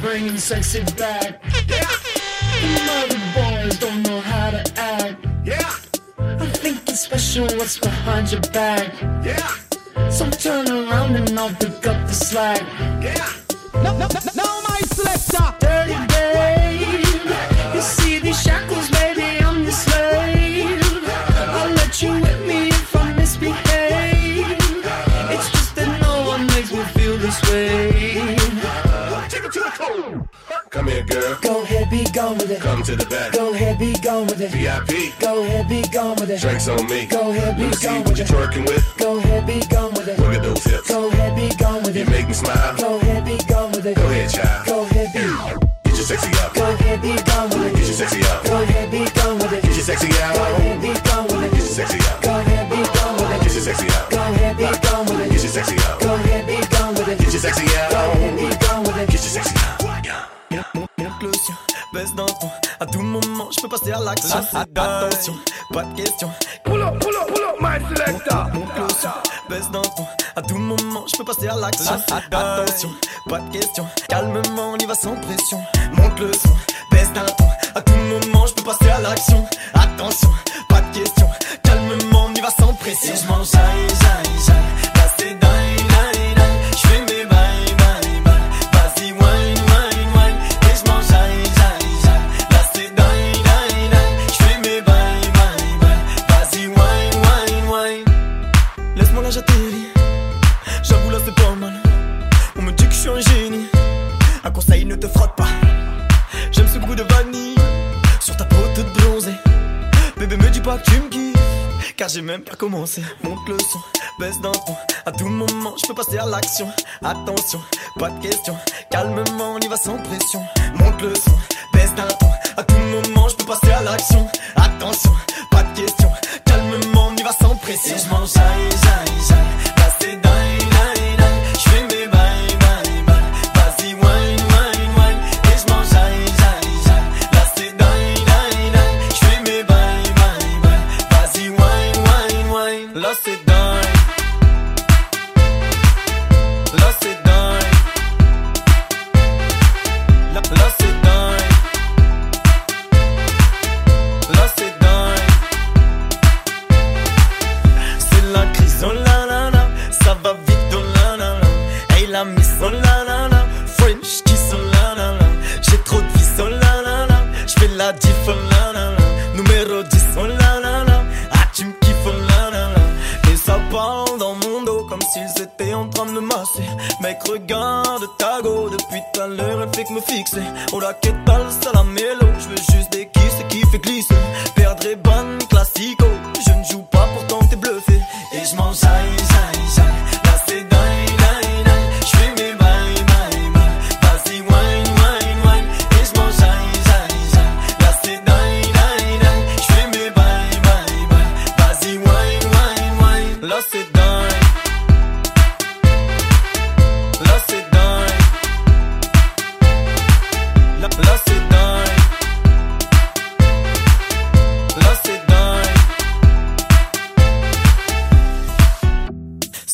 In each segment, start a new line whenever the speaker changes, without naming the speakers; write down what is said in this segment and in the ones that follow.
bringing sexy back. Yeah. The mother boys don't know how to act. Yeah. I think it's special what's behind your back. Yeah. So turn around and I'll pick up the slack. Yeah.
No, no, no, no, my selector.
Dirty babe. You see these shackles, baby, I'm your slave. I'll let you whip me if I misbehave. It's just that no one makes me feel this way.
To the cold. Come here, girl.
Go ahead, be gone with it.
Come to the back.
Go ahead, be gone with it.
VIP.
Go ahead, be gone with it.
Drinks on me.
Go ahead, be
Let me see
gone
what
with
you
it.
twerking with.
Go ahead, be gone with it.
Look at those hips.
Go ahead, be gone with it.
You make me smile.
Go ahead, be gone with it.
Go ahead, child.
Go ahead, be.
Get your sexy up.
Go ahead, be gone with it.
Get your sexy up.
Go ahead, be gone with it.
Get your sexy out.
Go ahead, be gone with it.
Get your sexy up.
Go ahead,
je peux passer à l'action. Attention, pas de question.
Pull up, pull up, pull up, my selector.
Monte le son, baisse d'un ton. À tout moment, je peux passer à l'action. Attention, pas de question. Calmement, on y va sans pression. Monte le son, baisse d'un ton. À tout moment, je peux passer à l'action. Attention, pas de question. Calmement, on y va sans pression. Je mange j'aille, j'aille, j'aille. Un conseil, ne te frotte pas. J'aime ce goût de vanille sur ta peau toute bronzée. Bébé, me dis pas que tu me kiffes, car j'ai même pas commencé. Monte le son, baisse d'un ton. À tout moment, je peux passer à l'action. Attention, pas de question. Calmement, on y va sans pression. Monte le son, baisse d'un ton. À tout moment, Lass it down. Down. Lass it down. C'est la crise, oh la la la. Ça va vite, la la la. Hey, la mise, oh la. Regarde ta go. Depuis tout à l'heure, elle fait que me fixer. Oh la que tal, ça la mélo. J'veux juste des kisses qui fait glisser. Perdre est bonne,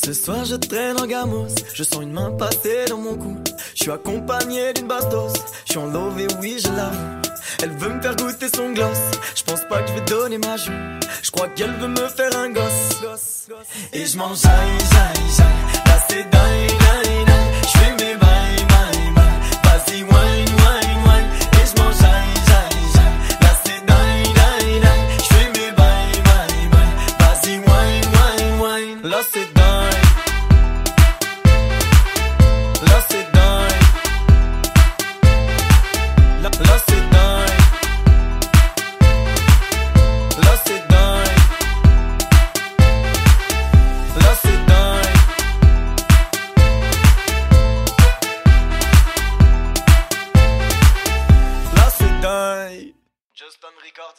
Ce soir je traîne en gamos, je sens une main passer dans mon cou. Je suis accompagné d'une bastos, je suis en love et oui je l'avoue. Elle veut me faire goûter son gloss, je pense pas que je vais donner ma joue. Je crois qu'elle veut me faire un gosse. Et je m'en jaille, jaille, jaille. Là c'est dingue, dingue, dingue. Je fais mes bails, bails, bails. Vas-y, wine, wine, wine. Et je m'en jaille, jaille, jaille. Là God.